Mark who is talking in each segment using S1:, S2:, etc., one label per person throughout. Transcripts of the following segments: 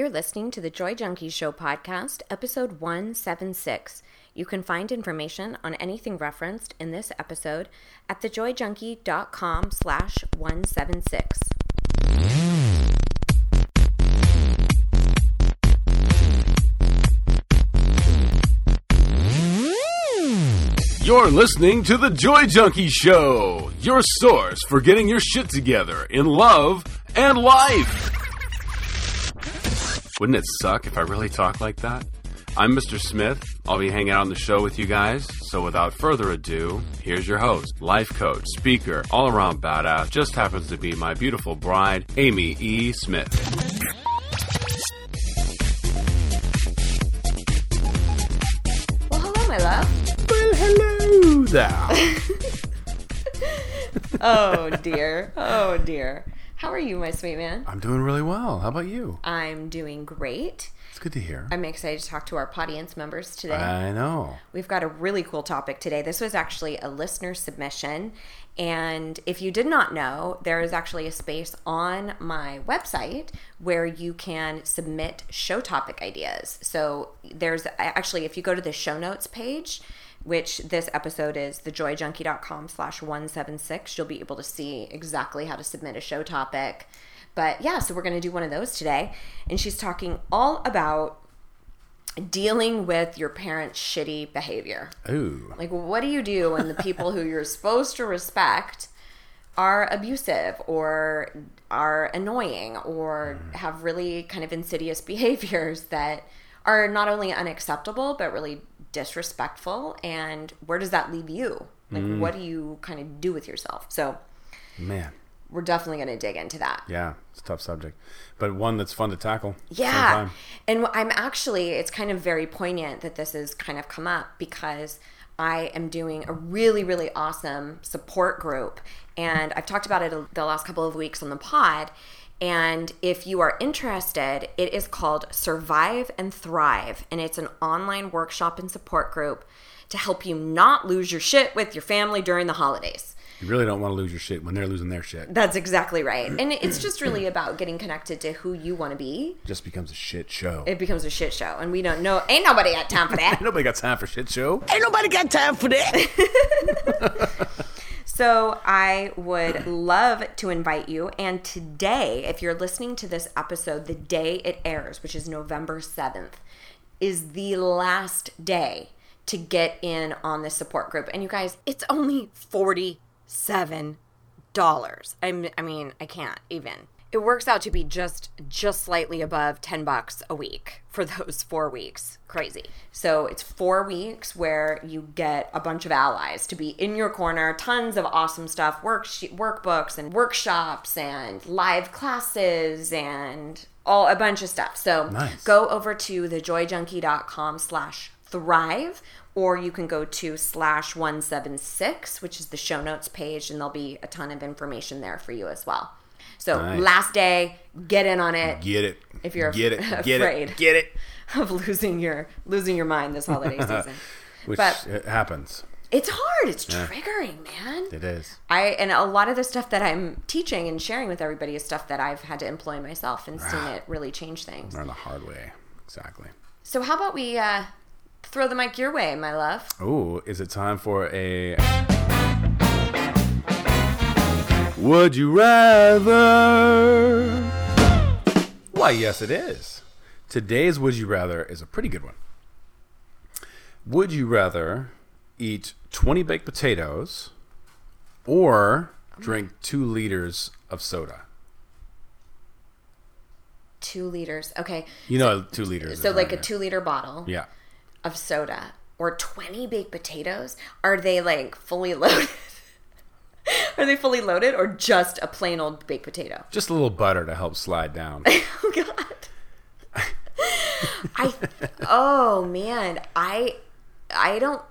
S1: You're listening to the Joy Junkies Show podcast, episode 176. You can find information on anything referenced in this episode at thejoyjunkie.com slash 176.
S2: You're listening to the Joy Junkie Show, your source for getting your shit together in love and life. Wouldn't it suck if I really talked like that? I'm Mr. Smith. I'll be hanging out on the show with you guys. So without further ado, here's your host, life coach, speaker, all around badass, just happens to be my beautiful bride, Amy E. Smith.
S1: Well, hello, my love.
S2: Well, hello there.
S1: Oh, dear. Oh, dear. How are you, my sweet man?
S3: I'm doing really well. How about you?
S1: I'm doing great.
S3: It's good to hear.
S1: I'm excited to talk to our audience members today.
S3: I know.
S1: We've got a really cool topic today. This was actually a listener submission. And if you did not know, there is actually a space on my website where you can submit show topic ideas. So there's actually, if you go to the show notes page, which this episode is thejoyjunkie.com slash 176, you'll be able to see exactly how to submit a show topic. But yeah, so we're going to do one of those today. And she's talking all about dealing with your parents' shitty behavior.
S3: Ooh.
S1: Like, what do you do when the people who you're supposed to respect are abusive or are annoying or mm. have really kind of insidious behaviors that are not only unacceptable but really disrespectful? And where does that leave you? Like, mm. what do you kind of do with yourself? So,
S3: Man.
S1: we're definitely going to dig into that.
S3: Yeah, it's a tough subject, but one that's fun to tackle. at the same
S1: Yeah. And I'm actually, it's kind of very poignant that this has kind of come up because I am doing a really, really awesome support group. And I've talked about it the last couple of weeks on the pod. And if you are interested, it is called Survive and Thrive. And it's an online workshop and support group to help you not lose your shit with your family during the holidays.
S3: You really don't want to lose your shit when they're losing their shit.
S1: That's exactly right. And it's just really about getting connected to who you want to be
S3: It just becomes a shit show.
S1: it becomes a shit show and we don't know ain't nobody got time for that
S3: Nobody got time for shit show.
S4: Ain't nobody got time for that.
S1: so i would love to invite you. And today if you're listening to this episode the day it airs which is november 7th is the last day to get in on the support group. And you guys it's only 47 dollars. I'm, i mean i can't even it works out to be just just slightly above 10 bucks a week for those four weeks. Crazy. So it's four weeks where you get a bunch of allies to be in your corner tons of awesome stuff work workbooks and workshops and live classes and all a bunch of stuff. So
S3: Nice.
S1: go over to thejoyjunkie.com slash thrive or you can go to slash 176 which is the show notes page and there'll be a ton of information there for you as well so
S3: Nice.
S1: last day get in on it
S3: Get it.
S1: If you're
S3: get it, get
S1: afraid.
S3: it, get it.
S1: of losing your losing your mind this holiday season
S3: Which
S1: But-
S3: it happens.
S1: it's hard it's triggering man
S3: It is.
S1: I and a lot of the stuff that I'm teaching and sharing with everybody is stuff that I've had to employ myself and seen it really change things.
S3: Learn the hard way. Exactly.
S1: So how about we uh, throw the mic your way, my love?
S3: Oh, is it time for a? Would you rather? Why, yes, it is. Today's Would You Rather is a pretty good one. Would you rather eat 20 baked potatoes or drink two liters of soda?
S1: Two liters. Okay.
S3: You know, two liters.
S1: So like
S3: right
S1: a two liter bottle
S3: Yeah.
S1: of soda or 20 baked potatoes. Are they like fully loaded? Are they fully loaded or just a plain old baked potato?
S3: Just a little butter to help slide down.
S1: Oh God. I oh man, I I don't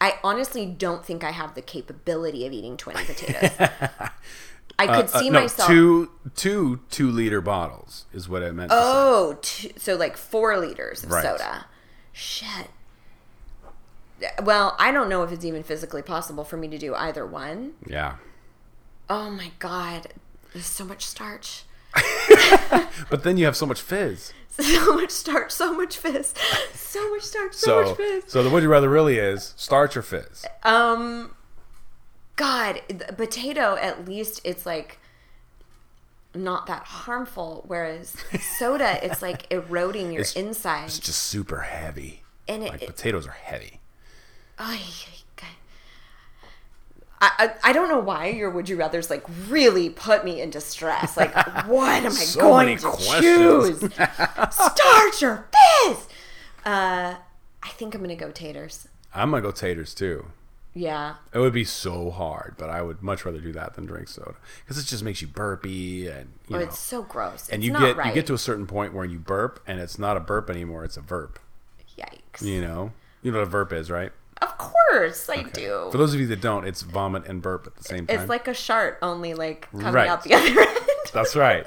S1: I honestly don't think I have the capability of eating 20 potatoes. I could
S3: Uh,
S1: see
S3: no,
S1: myself
S3: two two two liter bottles is what I meant. to say.
S1: Oh, two, so like 4 liters of
S3: Right.
S1: soda. Shit. Well, I don't know if it's even physically possible for me to do either one.
S3: Yeah.
S1: Oh my god. There's so much starch.
S3: But then you have so much fizz.
S1: so much starch, so much fizz, so much starch, so,
S3: So,
S1: much fizz.
S3: so the would you rather really is starch or fizz.
S1: Um, God, the potato at least it's like not that harmful, whereas soda it's like eroding your
S3: It's-
S1: insides.
S3: It's just super heavy.
S1: And it-
S3: like
S1: it-
S3: potatoes are heavy.
S1: Ay, I, I, I don't know why your would you rather's like really put me into stress. Like, what am I going to
S3: questions.
S1: choose? Starch or fizz? Uh, I think I'm gonna go taters.
S3: I'm gonna go taters too.
S1: Yeah,
S3: It would be so hard, but I would much rather do that than drink soda because it just makes you burpy and you
S1: oh,
S3: know.
S1: it's so gross.
S3: and
S1: It's
S3: you
S1: not
S3: get
S1: right.
S3: you get to a certain point where you burp and it's not a burp anymore; it's a verb.
S1: yikes.
S3: You know, you know what a verb is, right?
S1: Of course, I do.
S3: For those of you that don't, it's vomit and burp at the same time.
S1: It's like a shart, only like coming
S3: Right.
S1: out the other end.
S3: That's right.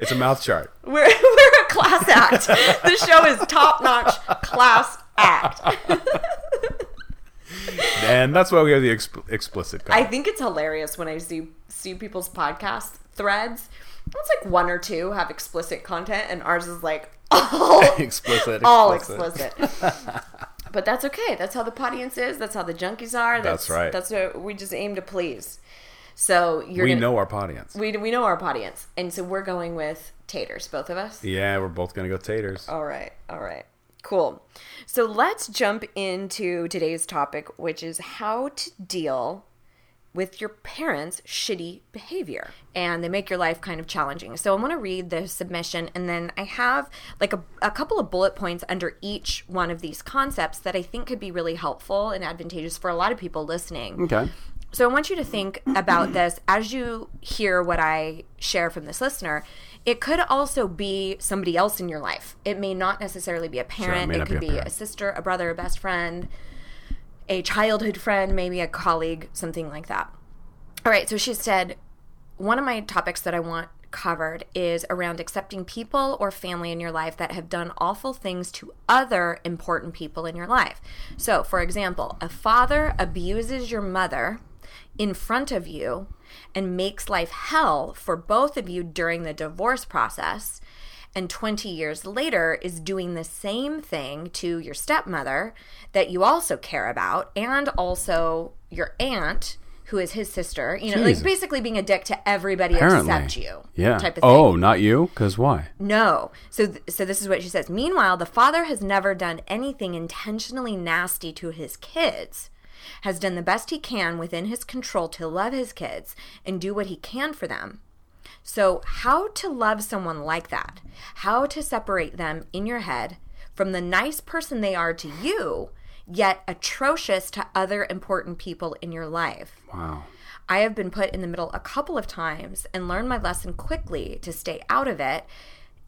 S3: It's a mouth chart.
S1: We're, we're a class act. the show is top notch class act.
S3: And that's why we have the exp- explicit
S1: I think it's hilarious when I see see people's podcast threads. It's like one or two have explicit content, and ours is like all
S3: Explicit,
S1: all
S3: explicit.
S1: explicit. But that's okay. That's how the audience is. That's how the junkies are.
S3: That's right.
S1: That's what we just aim to please. So you're
S3: we
S1: gonna,
S3: know our audience.
S1: we we know our audience, and so we're going with taters, both of us.
S3: yeah, we're both gonna go taters.
S1: All right, all right. Cool. So let's jump into today's topic, which is how to deal with your parents' shitty behavior. And they make your life kind of challenging. So I want to read the submission, and then I have like a, a couple of bullet points under each one of these concepts that I think could be really helpful and advantageous for a lot of people listening.
S3: Okay.
S1: So I want you to think about this as you hear what I share from this listener. It could also be somebody else in your life. It may not necessarily be a parent.
S3: may
S1: it
S3: not
S1: could
S3: be a
S1: be a sister, a brother, a best friend, a childhood friend, maybe a colleague, something like that. All right, so she said one of my topics that I want covered is around accepting people or family in your life that have done awful things to other important people in your life. So, for example, a father abuses your mother in front of you and makes life hell for both of you during the divorce process. And 20 years later, is doing the same thing to your stepmother that you also care about, and also your aunt, who is his sister. You know,
S3: Jesus.
S1: like basically being a dick to everybody
S3: Apparently.
S1: except you.
S3: Yeah.
S1: Type of thing.
S3: oh, not you? Because why?
S1: No. So th- so this is what she says. Meanwhile, the father has never done anything intentionally nasty to his kids. Has done the best he can within his control to love his kids and do what he can for them. So, how to love someone like that? How to separate them in your head from the nice person they are to you, yet atrocious to other important people in your life?
S3: Wow.
S1: I have been put in the middle a couple of times and learned my lesson quickly to stay out of it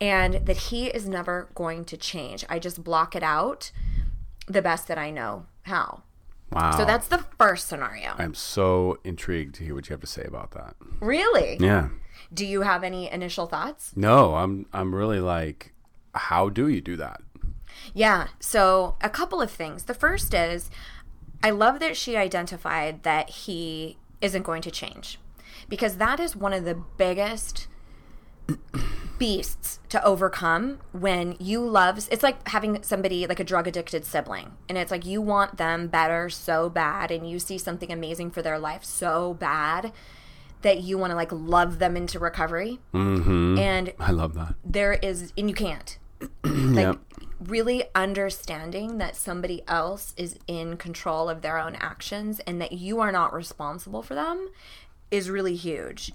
S1: and that he is never going to change. I just block it out the best that I know how.
S3: Wow.
S1: So that's the first scenario.
S3: I'm so intrigued to hear what you have to say about that.
S1: Really?
S3: Yeah.
S1: Do you have any initial thoughts?
S3: No, I'm I'm really like, how do you do that?
S1: Yeah. So, a couple of things. The first is I love that she identified that he isn't going to change because that is one of the biggest beasts to overcome when you love it's like having somebody like a drug addicted sibling and it's like you want them better so bad and you see something amazing for their life so bad that you want to like love them into recovery
S3: Mm-hmm.
S1: and
S3: I love that.
S1: there is and you can't like
S3: Yep.
S1: really understanding that somebody else is in control of their own actions and that you are not responsible for them is really huge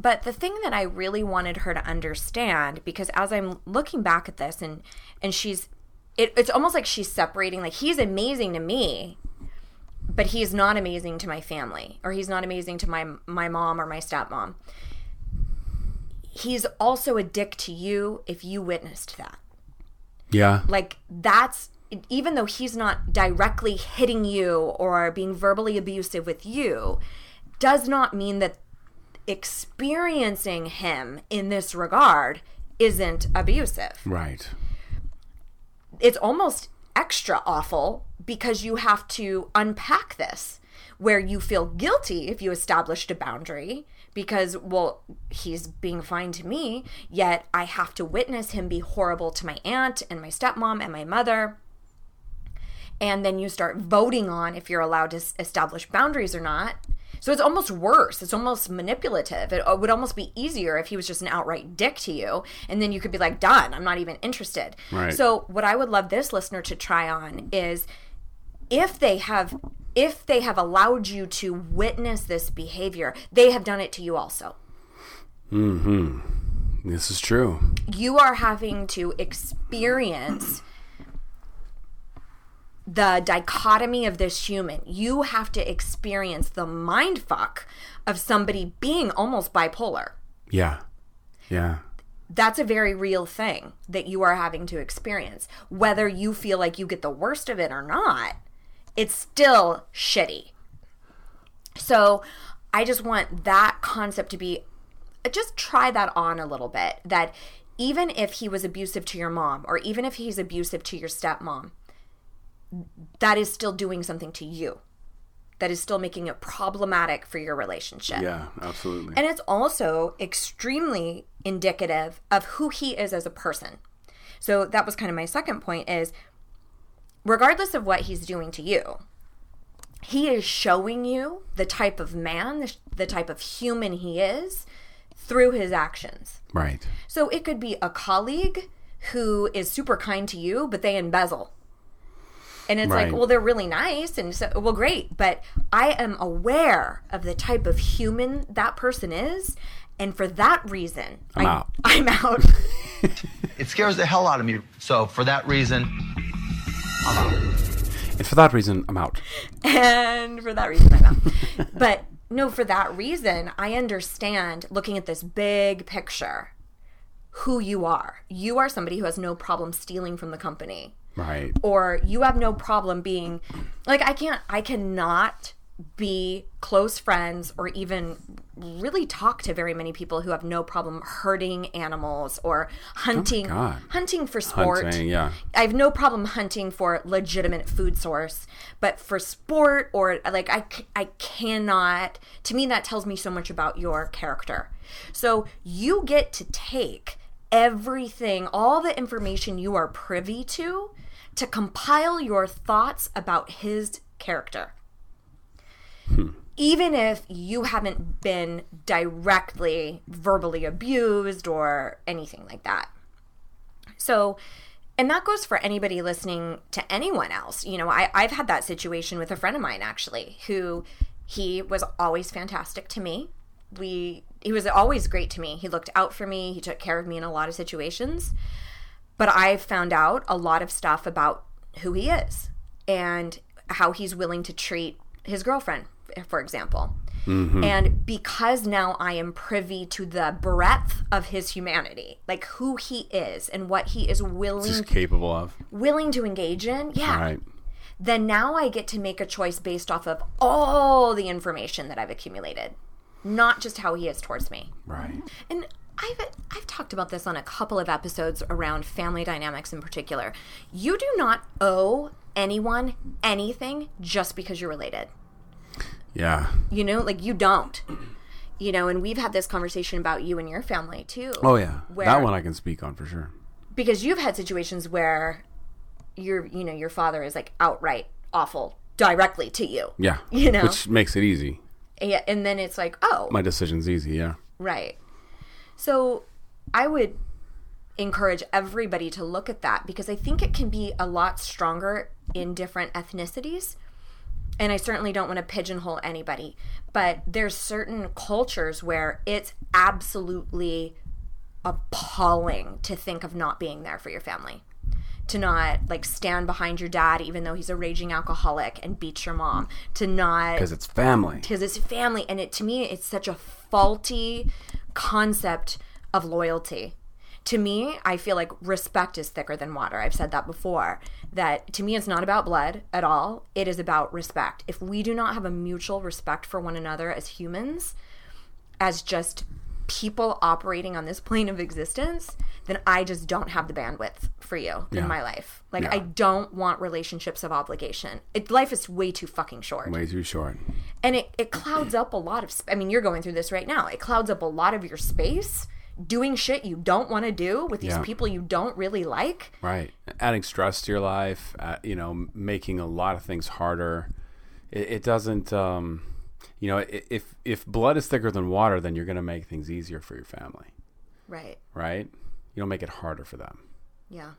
S1: but the thing that i really wanted her to understand because as i'm looking back at this and and she's it, it's almost like she's separating like he's amazing to me but he's not amazing to my family or he's not amazing to my my mom or my stepmom he's also a dick to you if you witnessed that
S3: Yeah.
S1: like that's even though he's not directly hitting you or being verbally abusive with you does not mean that experiencing him in this regard isn't abusive
S3: Right.
S1: it's almost extra awful because you have to unpack this where you feel guilty if you established a boundary because, well, he's being fine to me, yet I have to witness him be horrible to my aunt and my stepmom and my mother. And then you start voting on if you're allowed to establish boundaries or not. So it's almost worse. It's almost manipulative. It would almost be easier if he was just an outright dick to you. And then you could be like, done, I'm not even interested.
S3: Right.
S1: So, what I would love this listener to try on is if they have if they have allowed you to witness this behavior they have done it to you also mhm
S3: This is true.
S1: you are having to experience the dichotomy of this human you have to experience the mind fuck of somebody being almost bipolar
S3: Yeah. Yeah.
S1: that's a very real thing that you are having to experience. Whether you feel like you get the worst of it or not, it's still shitty. So I just want that concept to be just try that on a little bit. That even if he was abusive to your mom, or even if he's abusive to your stepmom, that is still doing something to you. That is still making it problematic for your relationship.
S3: Yeah, absolutely.
S1: And it's also extremely indicative of who he is as a person. So that was kind of my second point is regardless of what he's doing to you, he is showing you the type of man, the, the type of human he is through his actions.
S3: right.
S1: So it could be a colleague who is super kind to you, but they embezzle. And it's
S3: Right.
S1: like, well, they're really nice, and so, well, great. But I am aware of the type of human that person is, and for that reason,
S3: I'm
S1: I-
S3: out.
S1: I'm out.
S5: It scares the hell out of me. So for that reason, I'm out.
S3: And for that reason, I'm out.
S1: and for that reason, I'm out. but no, for that reason, I understand looking at this big picture who you are. You are somebody who has no problem stealing from the company.
S3: Right.
S1: or you have no problem being like I can't I cannot be close friends or even really talk to very many people who have no problem hurting animals or hunting
S3: Oh
S1: hunting for sport.
S3: Hunting, yeah.
S1: I have no problem hunting for legitimate food source, but for sport or like I I cannot. To me, that tells me so much about your character. So you get to take everything, all the information you are privy to, to compile your thoughts about his character. Hmm. Even if you haven't been directly verbally abused or anything like that. So, and that goes for anybody listening to anyone else. You know, I, I've had that situation with a friend of mine actually, who he was always fantastic to me. We he was always great to me. He looked out for me. He took care of me in a lot of situations. But I've found out a lot of stuff about who he is and how he's willing to treat his girlfriend, for example. Mm-hmm. And because now I am privy to the breadth of his humanity, like who he is and what he is willing
S3: Just capable of.
S1: willing to engage in, yeah.
S3: Right.
S1: Then now I get to make a choice based off of all the information that I've accumulated, not just how he is towards me.
S3: Right.
S1: And I've I've talked about this on a couple of episodes around family dynamics in particular. You do not owe anyone anything just because you're related.
S3: Yeah.
S1: You know, like you don't. You know, and we've had this conversation about you and your family too.
S3: Oh yeah.
S1: Where-
S3: That one I can speak on for sure.
S1: because you've had situations where your you know your father is like outright awful directly to you.
S3: Yeah.
S1: You know?
S3: Which makes it easy.
S1: Yeah, and then it's like, oh,
S3: My decision's easy, yeah.
S1: Right. So I would encourage everybody to look at that because I think it can be a lot stronger in different ethnicities. And I certainly don't want to pigeonhole anybody, but there's certain cultures where it's absolutely appalling to think of not being there for your family. To not like stand behind your dad even though he's a raging alcoholic and beat your mom. To not
S3: Because it's family.
S1: because it's family and it to me it's such a faulty concept of loyalty. To me i feel like respect is thicker than water. I've said that before that to me it's not about blood at all. It is about respect. If we do not have a mutual respect for one another as humans as just people operating on this plane of existence, then I just don't have the bandwidth for you
S3: Yeah.
S1: in my life. Like
S3: Yeah.
S1: I don't want relationships of obligation. It, life is way too fucking short
S3: Way too short.
S1: and it, it clouds up a lot of sp- i mean you're going through this right now it clouds up a lot of your space doing shit you don't want to do with these
S3: Yeah.
S1: people you don't really like
S3: Right. Adding stress to your life, uh, you know, making a lot of things harder. It, it doesn't, um, you know, if if blood is thicker than water, then you're going to make things easier for your family,
S1: right
S3: right? You don't make it harder for them.
S1: yeah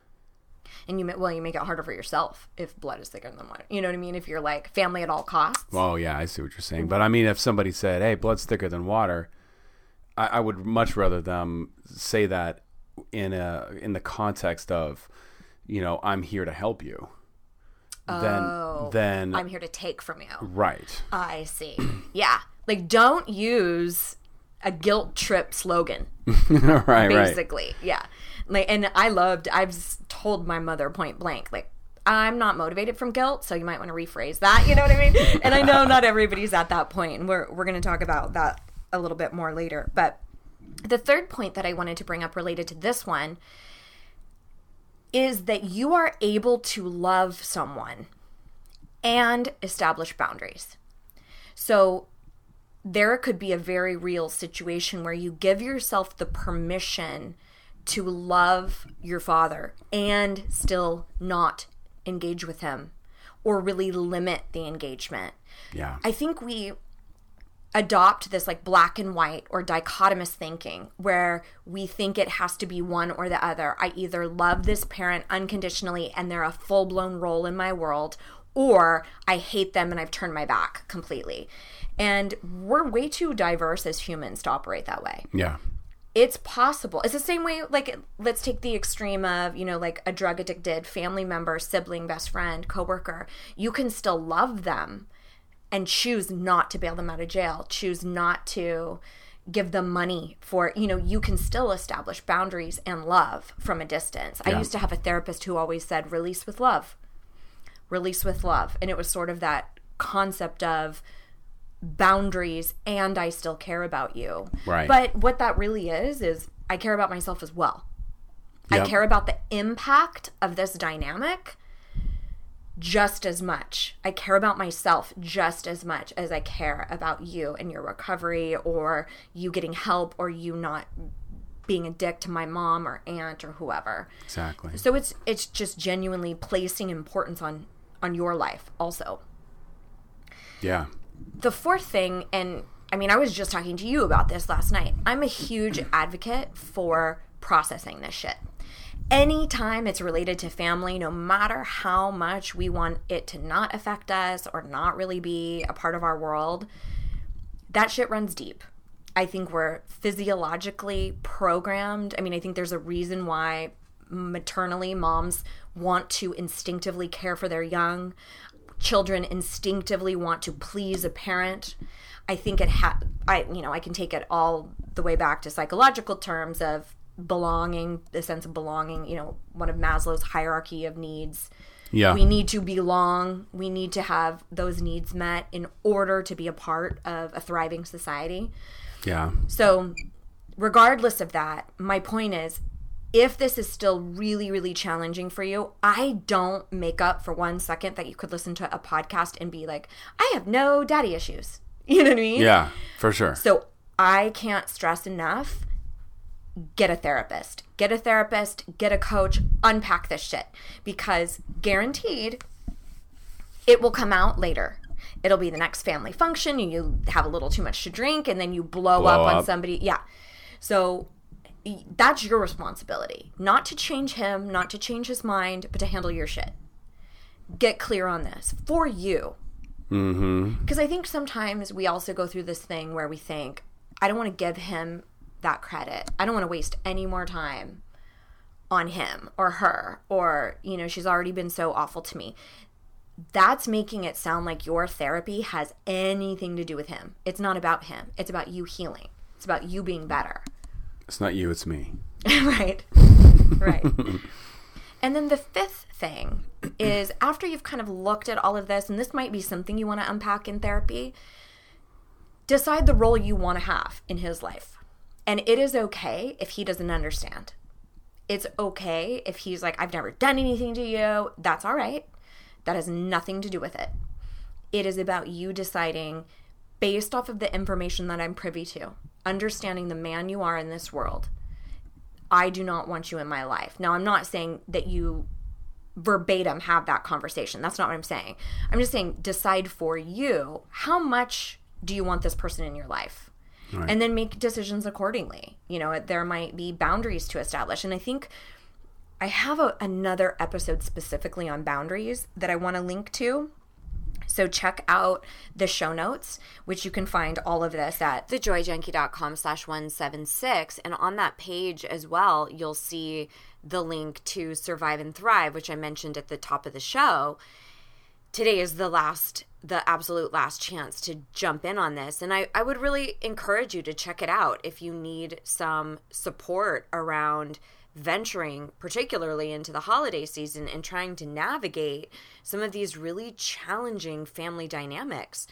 S1: and you well you make it harder for yourself if blood is thicker than water you know what i mean if you're like family at all costs
S3: Oh yeah, I see what you're saying. But I mean, if somebody said, "Hey, blood's thicker than water," I, I would much rather them say that in a in the context of, you know, I'm here to help you.
S1: Oh,
S3: Then, then
S1: i'm here to take from you.
S3: Right,
S1: i see. Yeah. Like don't use a guilt trip slogan.
S3: Right, right.
S1: basically. Yeah. Like and i loved i've told my mother point blank like i'm not motivated from guilt so you might want to rephrase that you know what i mean? And i know not everybody's at that point and we're, we're going to talk about that a little bit more later. But the third point that i wanted to bring up related to this one is that you are able to love someone and establish boundaries so there could be a very real situation where you give yourself the permission to love your father and still not engage with him or really limit the engagement.
S3: Yeah,
S1: I think we adopt this like black and white or dichotomous thinking where we think it has to be one or the other. I either love this parent unconditionally and they're a full blown role in my world, or I hate them and I've turned my back completely. And we're way too diverse as humans to operate that way
S3: yeah,
S1: it's possible. It's the same way, like, let's take the extreme of, you know, like a drug addicted family member, sibling, best friend, coworker. You can still love them and choose not to bail them out of jail, choose not to give them money for, you know, you can still establish boundaries and love from a distance. I used to have a therapist who always said, release with love, release with love. And it was sort of that concept of, boundaries and I still care about you.
S3: Right.
S1: But what that really is is I care about myself as well. I care about the impact of this dynamic just as much. I care about myself just as much as I care about you and your recovery or you getting help or you not being a dick to my mom or aunt or whoever.
S3: exactly.
S1: So it's it's just genuinely placing importance on on your life also
S3: Yeah,
S1: the fourth thing, and I mean, I was just talking to you about this last night. I'm a huge advocate for processing this shit. Anytime it's related to family, no matter how much we want it to not affect us or not really be a part of our world, that shit runs deep. I think we're physiologically programmed. I mean, I think there's a reason why maternally moms want to instinctively care for their young. Children instinctively want to please a parent. I think it ha I you know, I can take it all the way back to psychological terms of belonging, the sense of belonging, you know, one of Maslow's hierarchy of needs.
S3: yeah,
S1: We need to belong. We need to have those needs met in order to be a part of a thriving society.
S3: yeah,
S1: So, regardless of that, my point is if this is still really, really challenging for you, I don't make up for one second that you could listen to a podcast and be like, I have no daddy issues. You know what I mean?
S3: yeah, for sure.
S1: So, I can't stress enough get a therapist. Get a therapist, get a coach, unpack this shit because guaranteed it will come out later. It'll be the next family function. You, you have a little too much to drink and then you blow,
S3: Blow
S1: up, on somebody. Yeah. So that's your responsibility. Not to change him, not to change his mind, but to handle your shit. Get clear on this for you.
S3: Mm-hmm.
S1: Because I think sometimes we also go through this thing where we think, I don't want to give him that credit. I don't want to waste any more time on him or her, or, you know, she's already been so awful to me. That's making it sound like your therapy has anything to do with him. It's not about him, it's about you healing, it's about you being better.
S3: It's not you, it's me.
S1: right. Right. and then the fifth thing is after you've kind of looked at all of this, and this might be something you want to unpack in therapy, decide the role you want to have in his life. And it is okay if he doesn't understand. It's okay if he's like, I've never done anything to you. That's all right. That has nothing to do with it. It is about you deciding, based off of the information that I'm privy to, understanding the man you are in this world. I do not want you in my life. Now, I'm not saying that you verbatim have that conversation. That's not what I'm saying. I'm just saying decide for you how much do you want this person in your life? And then make decisions accordingly. You know, there might be boundaries to establish. And I think I have a, another episode specifically on boundaries that I want to link to. So check out the show notes, which you can find all of this at thejoyjunkie.com slash 176. And on that page as well, you'll see the link to Survive and Thrive, which I mentioned at the top of the show. Today is the last, the absolute last chance to jump in on this. And I, I would really encourage you to check it out if you need some support around venturing particularly into the holiday season and trying to navigate some of these really challenging family dynamics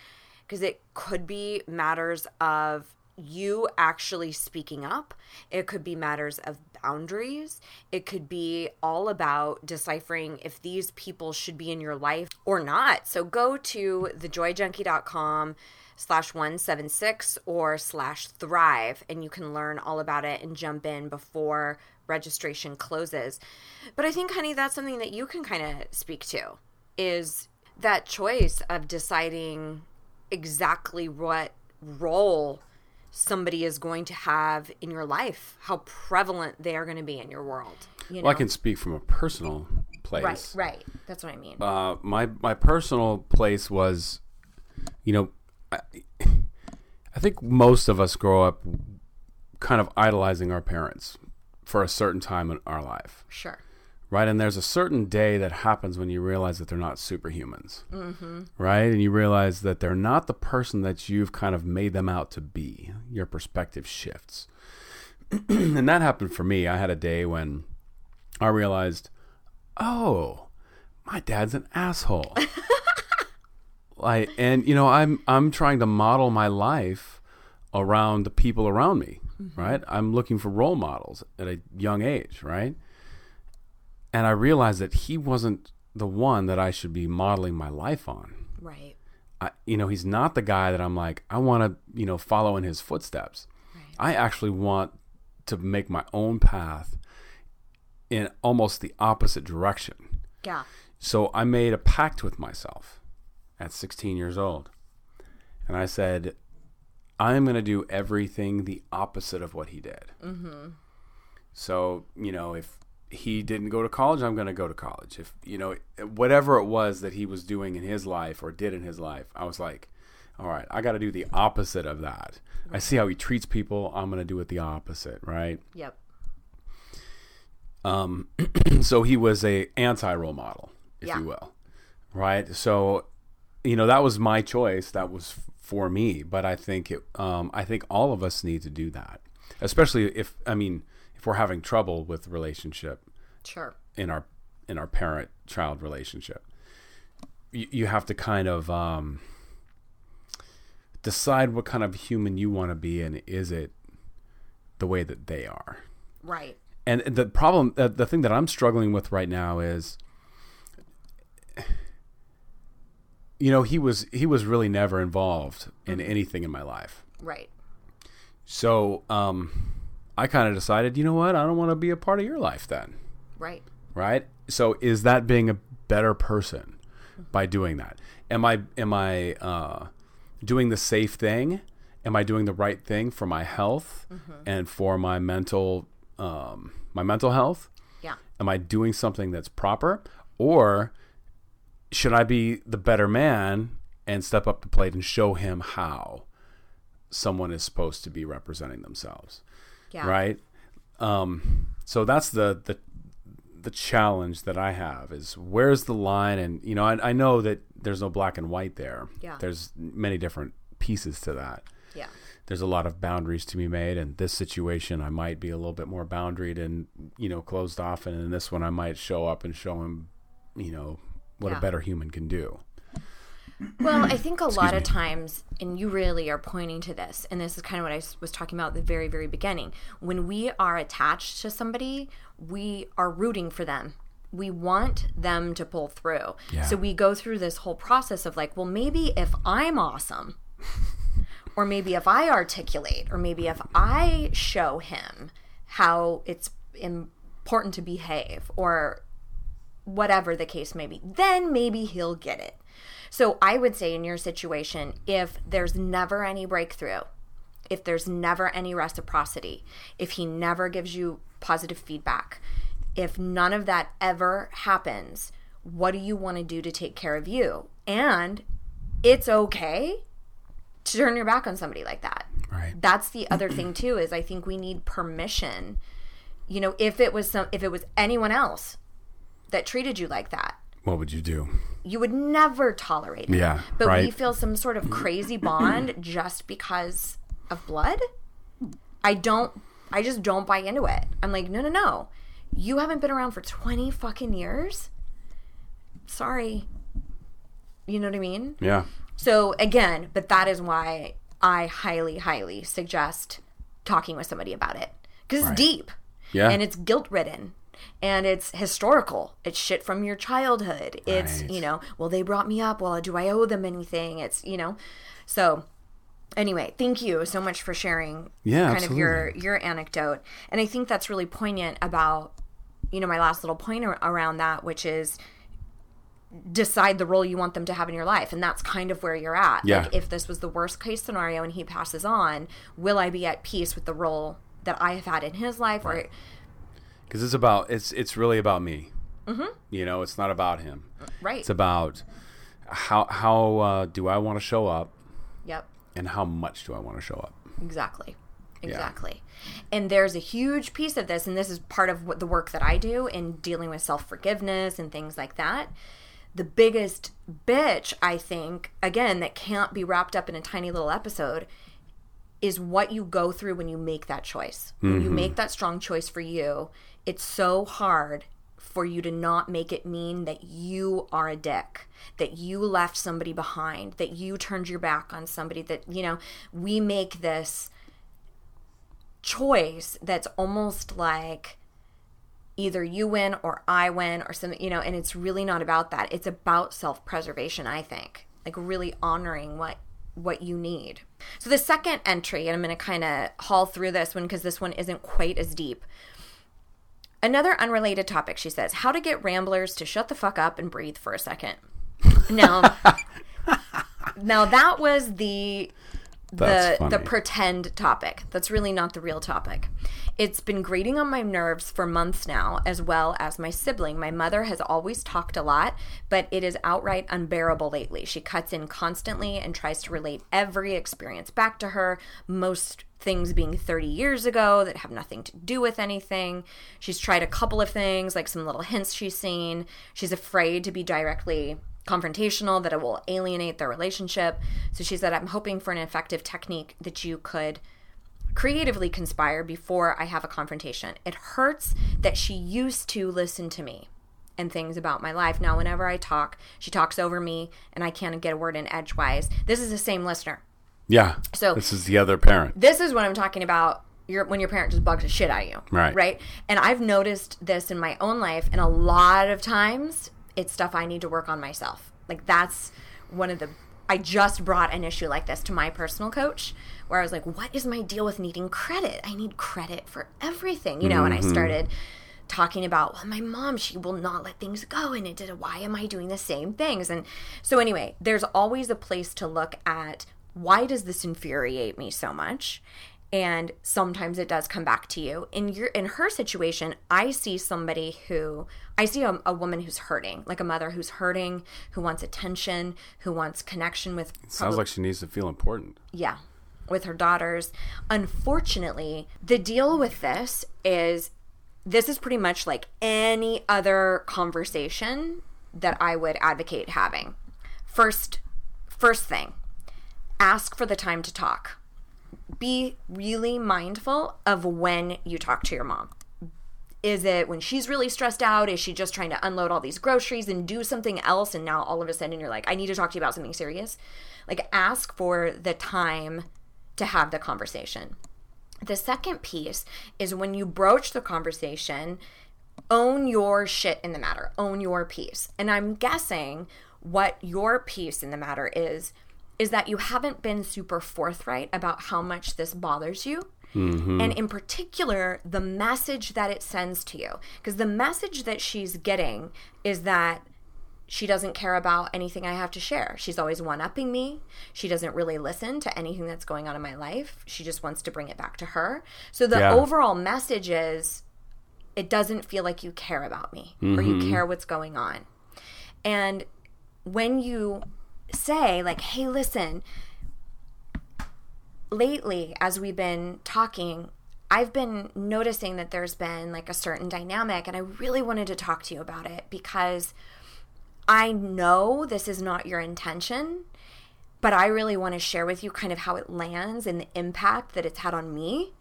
S1: because it could be matters of you actually speaking up it could be matters of boundaries. It could be all about deciphering if these people should be in your life or not. So go to thejoyjunkie.com slash 176 or slash thrive and you can learn all about it and jump in before registration closes. But i think honey that's something that you can kind of speak to is that choice of deciding exactly what role somebody is going to have in your life how prevalent they are going to be in your world you know?
S3: Well, I can speak from a personal place.
S1: right right that's what i mean
S3: Uh, my my personal place was, you know, I, I think most of us grow up kind of idolizing our parents for a certain time in our life,
S1: sure
S3: right? And there's a certain day that happens when you realize that they're not superhumans, mm-hmm. right? And you realize that they're not the person that you've kind of made them out to be. Your perspective shifts, and that happened for me. I had a day when I realized, oh, my dad's an asshole. like and you know i'm i'm trying to model my life around the people around me right i'm looking for role models at a young age right and i realized that he wasn't the one that i should be modeling my life on
S1: right
S3: I, you know he's not the guy that i'm like i want to you know follow in his footsteps Right. i actually want to make my own path in almost the opposite direction
S1: yeah
S3: so I made a pact with myself at 16 years old. And I said, I'm going to do everything the opposite of what he did. Mm-hmm. So, you know, if he didn't go to college, I'm going to go to college. If, you know, whatever it was that he was doing in his life or did in his life, I was like, all right, I got to do the opposite of that. I see how he treats people. I'm going to do it the opposite, right?
S1: yep
S3: Um, so he was a anti role model, if
S1: Yeah.
S3: you will, right? So, you know, that was my choice. That was f- for me. But I think it, um, I think all of us need to do that, especially if I mean, if we're having trouble with relationship
S1: sure.
S3: in our in our parent child relationship, you, you have to kind of um, decide what kind of human you want to be, and is it the way that they are?
S1: right.
S3: And the problem the thing that i'm struggling with right now is you know he was he was really never involved in anything in my life.
S1: Right.
S3: So um i kind of decided you know what? I don't want to be a part of your life then.
S1: Right.
S3: Right? So is that being a better person by doing that? Am i am i uh doing the safe thing? Am i doing the right thing for my health and for my mental um my mental health?
S1: Yeah.
S3: Am I doing something that's proper? Or should I be the better man and step up the plate and show him how someone is supposed to be representing themselves
S1: yeah.
S3: right? Um so that's the the the challenge that I have is where's the line? And you know I, I know that there's no black and white there.
S1: Yeah.
S3: there's many different pieces to that.
S1: Yeah.
S3: There's a lot of boundaries to be made. And this situation i might be a little bit more boundaried and you know closed off. And in this one i might show up and show him you know what
S1: Yeah.
S3: a better human can do
S1: Well, I think a lot
S3: me.
S1: of times, and you really are pointing to this, and this is kind of what I was talking about at the very, very beginning. When we are attached to somebody, we are rooting for them. We want them to pull through.
S3: Yeah.
S1: So we go through this whole process of like, well, maybe if I'm awesome, or maybe if I articulate, or maybe if I show him how it's important to behave, or whatever the case may be, then maybe he'll get it. So I would say in your situation, if there's never any breakthrough, if there's never any reciprocity, if he never gives you positive feedback, if none of that ever happens, what do you want to do to take care of you? And it's okay to turn your back on somebody like that.
S3: Right.
S1: That's the other thing too is I think we need permission. You know, if it was some if it was anyone else that treated you like that,
S3: What would you do?
S1: you would never tolerate it.
S3: Yeah,
S1: But we feel some sort of crazy bond just because of blood. I don't I just don't buy into it. I'm like, no no no. You haven't been around for twenty fucking years? Sorry. You know what I mean?
S3: Yeah.
S1: So again, but that is why I highly, highly suggest talking with somebody about it. Because
S3: Right.
S1: it's deep.
S3: Yeah.
S1: And it's guilt ridden. And it's historical. It's shit from your childhood. It's,
S3: Right.
S1: you know, well, they brought me up. Well, do I owe them anything? It's, you know. So anyway, thank you so much for sharing
S3: Yeah,
S1: kind of your your anecdote. And I think that's really poignant about, you know, my last little point ar- around that, which is decide the role you want them to have in your life and that's kind of where you're at
S3: Yeah.
S1: like if this was the worst case scenario and he passes on will i be at peace with the role that i have had in his life or
S3: Because it's about it's it's really about me. Mm-hmm. You know, it's not about him.
S1: right
S3: It's about how how uh, do I want to show up
S1: yep
S3: and how much do I want to show up.
S1: Exactly. Exactly. And there's a huge piece of this, and this is part of what the work that I do in dealing with self forgiveness and things like that. The biggest bitch, I think, again, that can't be wrapped up in a tiny little episode is what you go through when you make that choice. When you mm-hmm. make that strong choice for you, it's so hard for you to not make it mean that you are a dick, that you left somebody behind, that you turned your back on somebody, that, you know, we make this choice that's almost like either you win or I win or something, you know, and it's really not about that. It's about self-preservation, I think. Like really honoring what what you need. So the second entry, and I'm going to kind of haul through this one because this one isn't quite as deep. Another unrelated topic, she says, how to get ramblers to shut the fuck up and breathe for a second. Now, now that was the
S3: That's
S1: the the pretend topic. That's really not the real topic. It's been grating on my nerves for months now, as well as my sibling. My mother has always talked a lot, but it is outright unbearable lately. She cuts in constantly and tries to relate every experience back to her, most things being 30 years ago that have nothing to do with anything. She's tried a couple of things, like some little hints she's seen. She's afraid to be directly confrontational, that it will alienate their relationship. So she said, I'm hoping for an effective technique that you could creatively conspire before I have a confrontation. It hurts that she used to listen to me and things about my life. Now, whenever I talk, she talks over me and I can't get a word in edgewise. This is the same listener.
S3: Yeah.
S1: So-
S3: this is the other parent.
S1: This is what I'm talking about. Your, when your parent just bugs the shit out of you.
S3: Right.
S1: Right. And I've noticed this in my own life, and a lot of times it's stuff I need to work on myself. Like that's one of the. I just brought an issue like this to my personal coach where I was like, what is my deal with needing credit? I need credit for everything, you know, and I mm-hmm. started talking about well my mom she will not let things go and it did why am i doing the same things and so anyway there's always a place to look at why does this infuriate me so much and sometimes it does come back to you in your in her situation i see somebody who i see a, a woman who's hurting like a mother who's hurting who wants attention who wants connection with
S3: Sounds like she needs to feel important.
S1: yeah, with her daughters. Unfortunately, the deal with this is this is pretty much like any other conversation that I would advocate having. First first thing, ask for the time to talk. Be really mindful of when you talk to your mom. Is it when she's really stressed out? Is she just trying to unload all these groceries and do something else? And now all of a sudden you're like, I need to talk to you about something serious. Like, ask for the time to have the conversation. The second piece is when you broach the conversation, own your shit in the matter, own your piece. And I'm guessing what your piece in the matter is is that you haven't been super forthright about how much this bothers you. Mm-hmm. And in particular, the message that it sends to you. Because the message that she's getting is that she doesn't care about anything I have to share. She's always one upping me. She doesn't really listen to anything that's going on in my life. She just wants to bring it back to her. So the
S3: Yeah.
S1: overall message is it doesn't feel like you care about me or you mm-hmm. care what's going on. And when you say, like, hey, listen, lately, as we've been talking, I've been noticing that there's been like a certain dynamic, and I really wanted to talk to you about it because I know this is not your intention, but I really want to share with you kind of how it lands and the impact that it's had on me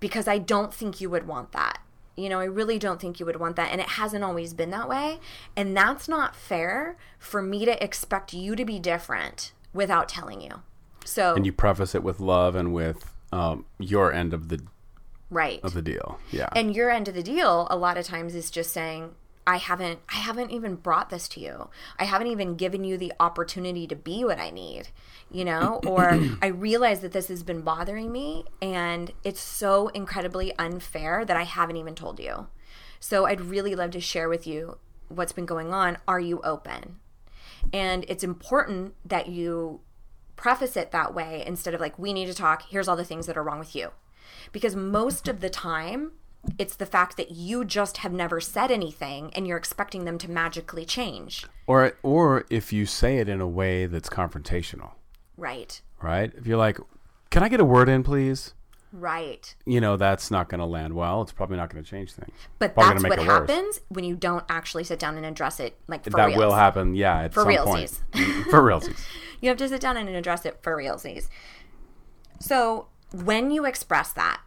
S1: because I don't think you would want that. You know, I really don't think you would want that. And it hasn't always been that way. And that's not fair for me to expect you to be different without telling you. So,
S3: And you preface it with love and with um, your end of the
S1: right.
S3: of the deal. Yeah.
S1: and your end of the deal a lot of times is just saying i haven't i haven't even brought this to you i haven't even given you the opportunity to be what i need you know or i realize that this has been bothering me and it's so incredibly unfair that i haven't even told you so i'd really love to share with you what's been going on are you open and it's important that you preface it that way instead of like we need to talk here's all the things that are wrong with you because most of the time it's the fact that you just have never said anything and you're expecting them to magically change
S3: or or if you say it in a way that's confrontational,
S1: right
S3: right? If you're like, "Can I get a word in, please?"
S1: right
S3: You know, that's not going to land well. It's probably not going to change things.
S1: but
S3: Probably
S1: that's what
S3: it worse.
S1: happens when you don't actually sit down and address it like for
S3: that
S1: reals.
S3: will happen. Yeah, at
S1: For realsies.
S3: for realsies.
S1: You have to sit down and address it for realsies. So when you express that,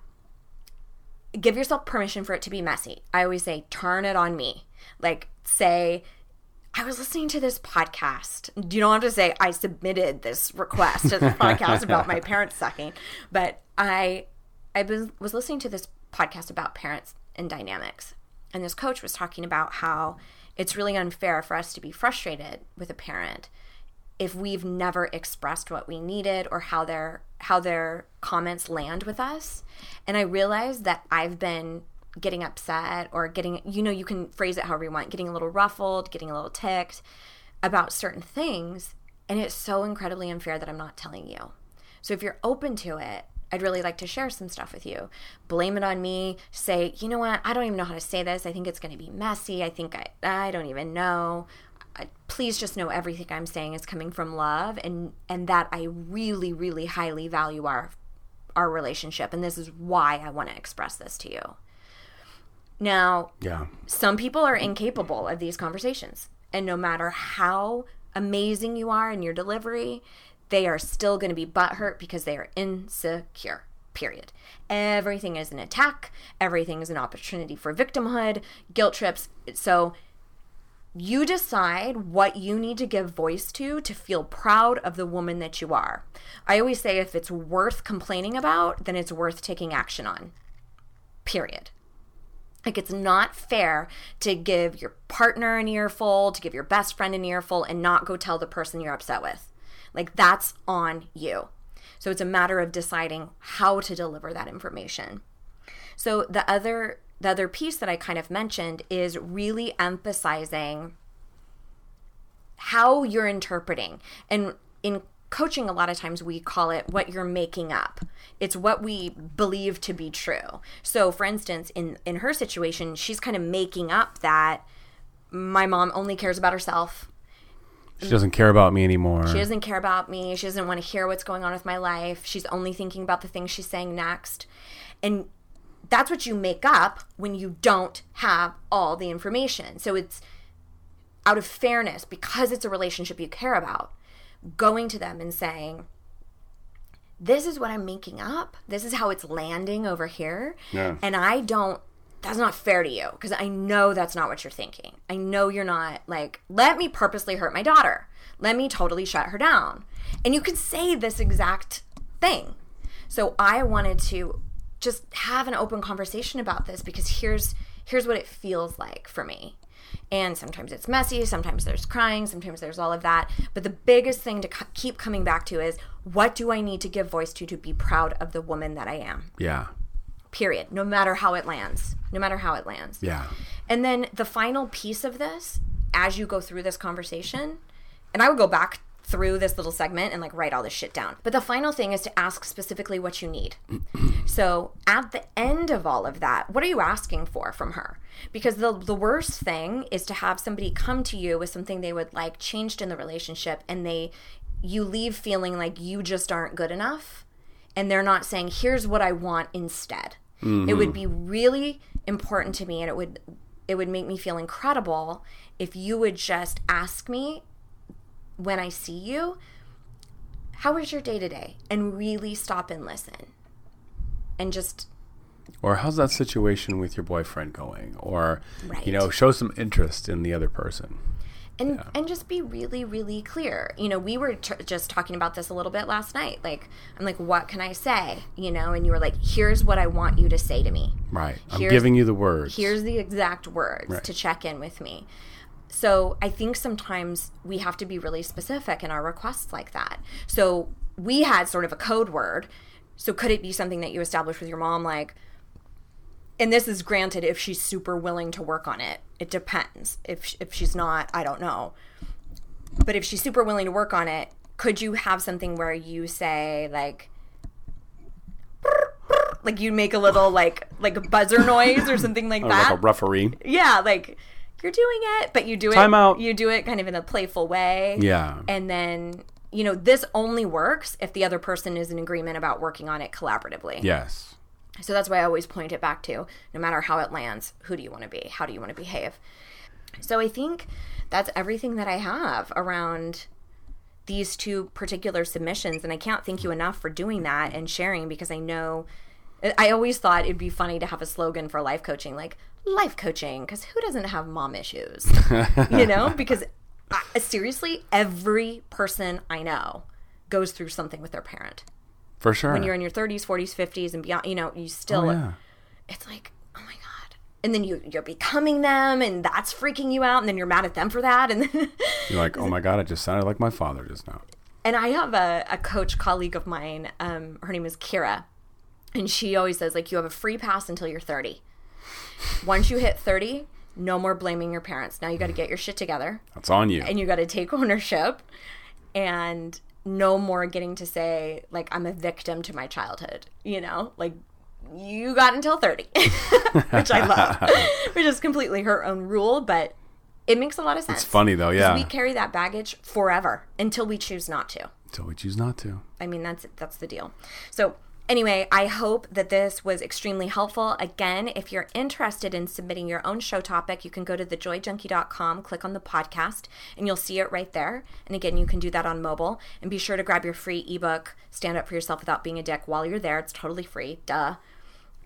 S1: give yourself permission for it to be messy. I always say, turn it on me. Like, say, I was listening to this podcast. You don't have to say I submitted this request to this podcast about my parents sucking, but I I was, was listening to this podcast about parents and dynamics, and this coach was talking about how it's really unfair for us to be frustrated with a parent if we've never expressed what we needed or how their how their comments land with us and i realized that i've been getting upset or getting you know you can phrase it however you want getting a little ruffled getting a little ticked about certain things and it's so incredibly unfair that i'm not telling you so if you're open to it I'd really like to share some stuff with you. Blame it on me. Say, you know what? I don't even know how to say this. I think it's going to be messy. I think I, I don't even know. I, please just know everything I'm saying is coming from love and and that I really really highly value our our relationship and this is why I want to express this to you. Now,
S3: Yeah.
S1: some people are incapable of these conversations. And no matter how amazing you are in your delivery, they are still going to be butthurt because they are insecure. Period. Everything is an attack. Everything is an opportunity for victimhood, guilt trips. So you decide what you need to give voice to to feel proud of the woman that you are. I always say if it's worth complaining about, then it's worth taking action on. Period. Like it's not fair to give your partner an earful, to give your best friend an earful, and not go tell the person you're upset with. Like that's on you. So it's a matter of deciding how to deliver that information. So the other the other piece that I kind of mentioned is really emphasizing how you're interpreting. And in coaching a lot of times we call it what you're making up. It's what we believe to be true. So for instance, in in her situation, she's kind of making up that my mom only cares about herself.
S3: She doesn't care about me anymore.
S1: She doesn't care about me. She doesn't want to hear what's going on with my life. She's only thinking about the things she's saying next. And that's what you make up when you don't have all the information. So it's out of fairness, because it's a relationship you care about, going to them and saying, This is what I'm making up. This is how it's landing over here.
S3: Yeah.
S1: And I don't that's not fair to you because I know that's not what you're thinking. I know you're not like, let me purposely hurt my daughter. Let me totally shut her down. And you could say this exact thing. So I wanted to just have an open conversation about this because here's here's what it feels like for me. And sometimes it's messy, sometimes there's crying, sometimes there's all of that. But the biggest thing to keep coming back to is what do I need to give voice to to be proud of the woman that I am?
S3: Yeah.
S1: Period. No matter how it lands. No matter how it lands.
S3: Yeah.
S1: And then the final piece of this, as you go through this conversation, and I would go back through this little segment and like write all this shit down. But the final thing is to ask specifically what you need. so at the end of all of that, what are you asking for from her? Because the the worst thing is to have somebody come to you with something they would like changed in the relationship and they you leave feeling like you just aren't good enough and they're not saying here's what I want instead. It would mm-hmm. be really important to me and it would it would make me feel incredible if you would just ask me when I see you, how was your day today? And really stop and listen. And just
S3: Or how's that situation with your boyfriend going? Or,
S1: Right.
S3: you know, show some interest in the other person.
S1: and and just be really really clear you know we were t- just talking about this a little bit last night like i'm like what can i say you know and you were like here's what i want you to say to me
S3: Right. I'm giving you the words.
S1: here's the exact words
S3: Right.
S1: to check in with me so i think sometimes we have to be really specific in our requests like that. So we had sort of a code word. So could it be something that you established with your mom like and this is granted if she's super willing to work on it. It depends. If if she's not i don't know. But if she's super willing to work on it could you have something where you say like like you make a little like like buzzer noise or something like that
S3: like a referee.
S1: yeah like you're doing it but you do it
S3: Time out.
S1: you do it kind of in a playful way
S3: Yeah.
S1: and then you know this only works if the other person is in agreement about working on it collaboratively
S3: Yes.
S1: so that's why I always point it back to no matter how it lands, who do you want to be? How do you want to behave? So I think that's everything that I have around these two particular submissions. And I can't thank you enough for doing that and sharing because I know I always thought it'd be funny to have a slogan for life coaching like life coaching because who doesn't have mom issues? you know, because I, seriously, every person I know goes through something with their parent
S3: For sure.
S1: when you're in your 30s, 40s, 50s, and beyond, you know, you still,
S3: oh, yeah.
S1: it's like, oh my God. And then you, you're becoming them, and that's freaking you out, and then you're mad at them for that. And then,
S3: You're like, oh my God, it just sounded like my father just now.
S1: and I have a, a coach colleague of mine, um, her name is Kira, and she always says, like, you have a free pass until you're 30. Once you hit 30, no more blaming your parents. Now you got to get your shit together.
S3: That's on you.
S1: and you got to take ownership and no more getting to say like i'm a victim to my childhood you know like you got until 30 which i love which is completely her own rule but it makes a lot of sense
S3: it's funny though, yeah.
S1: we carry that baggage forever until we choose not to
S3: Until we choose not to.
S1: I mean, that's that's the deal. So anyway, I hope that this was extremely helpful. Again, if you're interested in submitting your own show topic, you can go to thejoyjunkie.com, click on the podcast, and you'll see it right there. And again, you can do that on mobile. And be sure to grab your free ebook, Stand Up for Yourself Without Being a Dick, while you're there. It's totally free. Duh.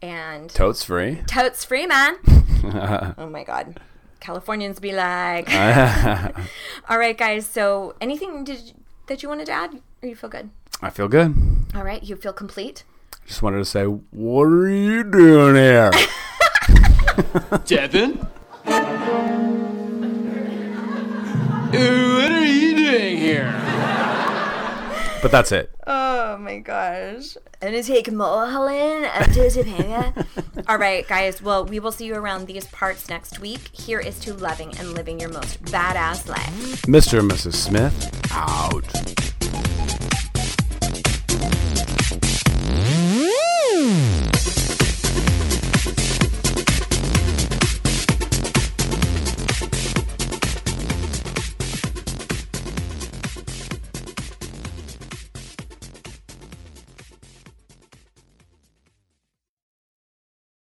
S1: And
S3: Totes free.
S1: totes free, man. oh my god. Californians be like. All right, guys. So, anything did, that you wanted to add? Or you feel good?
S3: I feel good.
S1: All right, you feel complete?
S3: Just wanted to say, what are you doing here?
S6: Devin? what are you doing here?
S3: but that's it.
S1: Oh my gosh. And to take Mulholland up to Topanga. All right, guys. Well, we will see you around these parts next week. Here is to loving and living your most badass life.
S3: Mr. and Mrs. Smith, out.